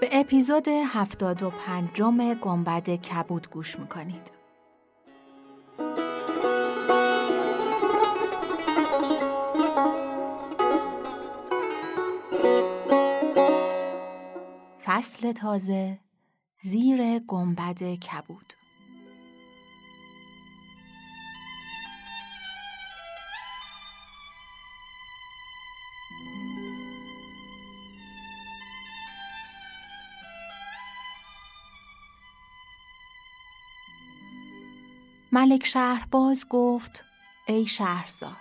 به اپیزود 75 جم گنبد کبود گوش می‌کنید. فصل تازه زیر گنبد کبود. ملک شهرباز گفت ای شهرزاد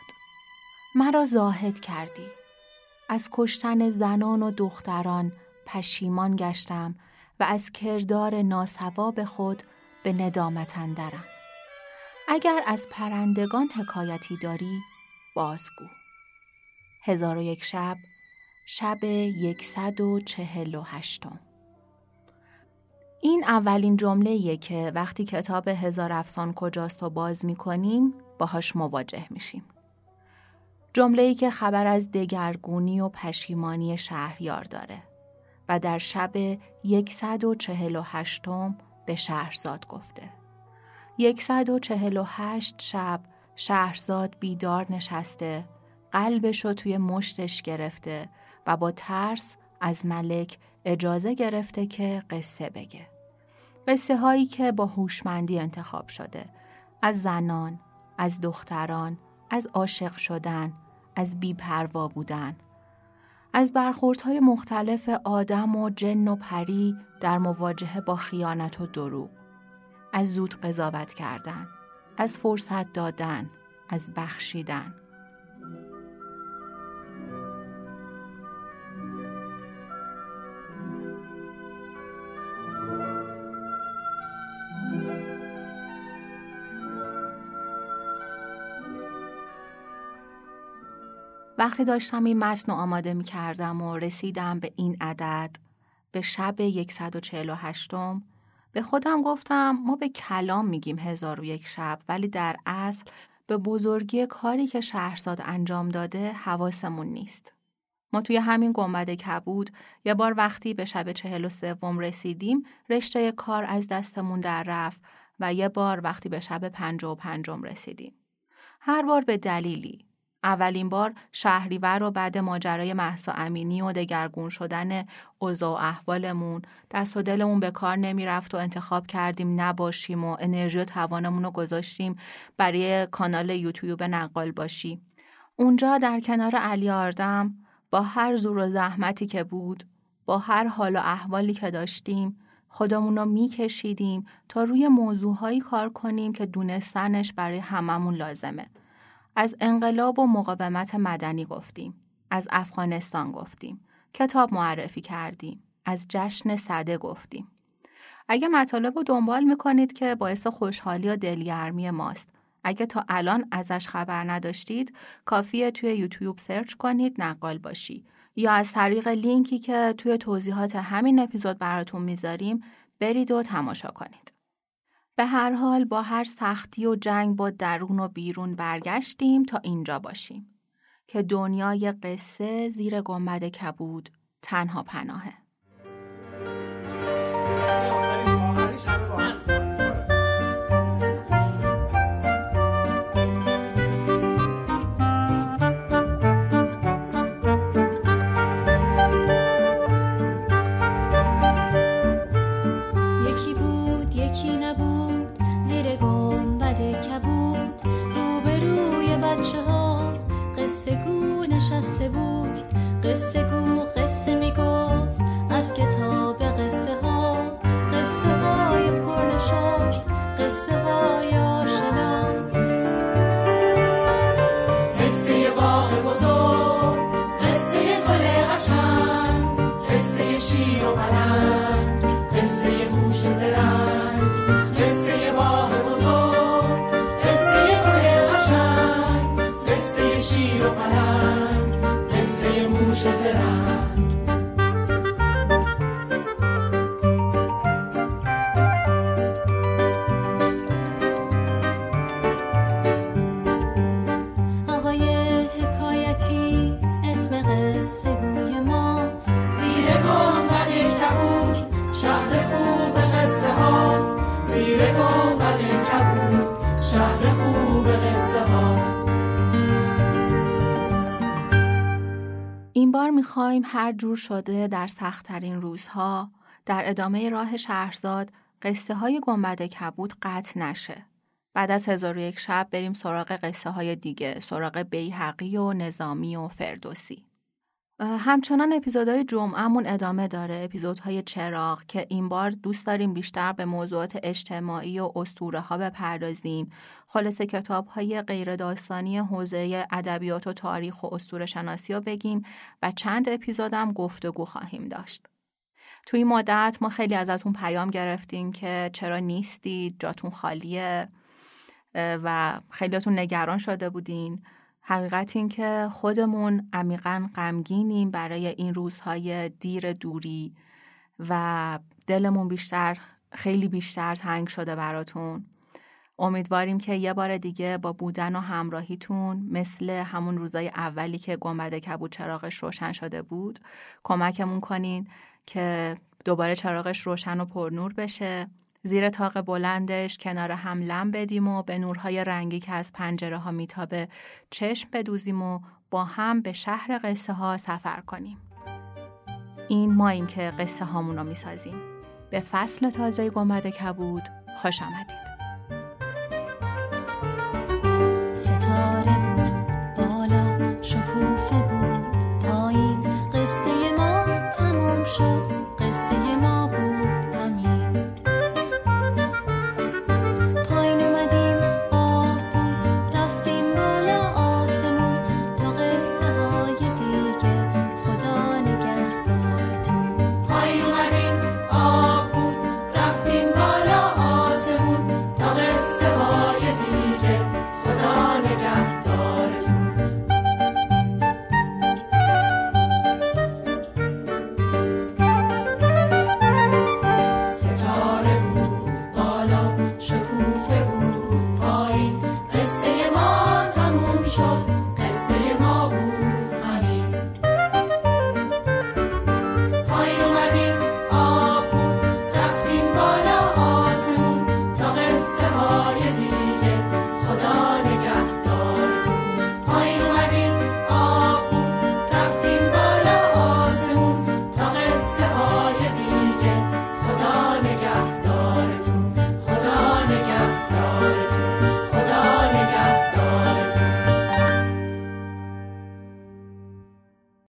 مرا زاهد کردی. از کشتن زنان و دختران پشیمان گشتم و از کردار ناسواب خود به ندامت اندرم. اگر از پرندگان حکایتی داری بازگو. هزار و یک شب شب یکصد و چهل و هشتم. این اولین جمله که وقتی کتاب هزار افسان کجاست و باز می کنیم باهاش مواجه میشیم. جمله ای که خبر از دگرگونی و پشیمانی شهریار داره و در شب 148 به شهرزاد گفته. 148 شب شهرزاد بیدار نشسته قلبشو توی مشتش گرفته و با ترس از ملک اجازه گرفته که قصه بگه. قصه هایی که با هوشمندی انتخاب شده. از زنان، از دختران، از عاشق شدن، از بیپروا بودن. از برخوردهای مختلف آدم و جن و پری در مواجهه با خیانت و دروغ. از زود قضاوت کردن. از فرصت دادن. از بخشیدن. وقتی داشتم این متن رو آماده می کردم و رسیدم به این عدد به شب 148 به خودم گفتم ما به کلام میگیم هزار و یک شب ولی در اصل به بزرگی کاری که شهرزاد انجام داده حواسمون نیست. ما توی همین گنبد کبود یه بار وقتی به شب چهل و سوم رسیدیم رشته کار از دستمون در رفت و یه بار وقتی به شب پنج و پنجم رسیدیم. هر بار به دلیلی اولین بار شهریور رو بعد ماجرای محسا امینی و دگرگون شدن اوضاع و احوالمون دست و دلمون به کار نمی‌رفت و انتخاب کردیم نباشیم و انرژی و توانمون رو گذاشتیم برای کانال یوتیوب نقال باشی. اونجا در کنار علی آردم با هر زور و زحمتی که بود با هر حال و احوالی که داشتیم خودمون رو میکشیدیم تا روی موضوعهایی کار کنیم که دونستنش برای هممون لازمه. از انقلاب و مقاومت مدنی گفتیم. از افغانستان گفتیم. کتاب معرفی کردیم. از جشن صده گفتیم. اگه مطالب رو دنبال می‌کنید که باعث خوشحالی و دلگرمی ماست. اگه تا الان ازش خبر نداشتید کافیه توی یوتیوب سرچ کنید نقال باشی یا از طریق لینکی که توی توضیحات همین اپیزود براتون می‌ذاریم برید و تماشا کنید. به هر حال با هر سختی و جنگ با درون و بیرون برگشتیم تا اینجا باشیم که دنیای قصه زیر گنبد کبود تنها پناهه. می‌خوایم هر جور شده در سختترین روزها در ادامه راه شهرزاد قصه های گنبد کبود قطع نشه. بعد از هزار و یک شب بریم سراغ قصه های دیگه، سراغ بیحقی و نظامی و فردوسی. همچنان اپیزودهای جمعهمون ادامه داره. اپیزودهای چراغ که این بار دوست داریم بیشتر به موضوعات اجتماعی و اسطوره ها بپردازیم. خلاصه کتاب های غیر داستانی حوزه ادبیات و تاریخ و اسطوره شناسی رو بگیم و چند اپیزودم گفتگو خواهیم داشت. توی این مدت ما خیلی ازتون پیام گرفتیم که چرا نیستید جاتون خالیه و خیلیاتون نگران شده بودین. حقیقت این که خودمون عمیقا غمگینیم برای این روزهای دیر دوری و دلمون بیشتر خیلی بیشتر تنگ شده براتون. امیدواریم که یه بار دیگه با بودن و همراهیتون مثل همون روزای اولی که گنبد کبود چراغش روشن شده بود کمکمون کنین که دوباره چراغش روشن و پرنور بشه. زیر تاق بلندش کنار هم لم بدیم و به نورهای رنگی که از پنجره ها میتابه چشم بدوزیم و با هم به شهر قصه ها سفر کنیم. این ماییم که قصه هامون رو می‌سازیم. به فصل تازه گمد کبود خوش آمدید.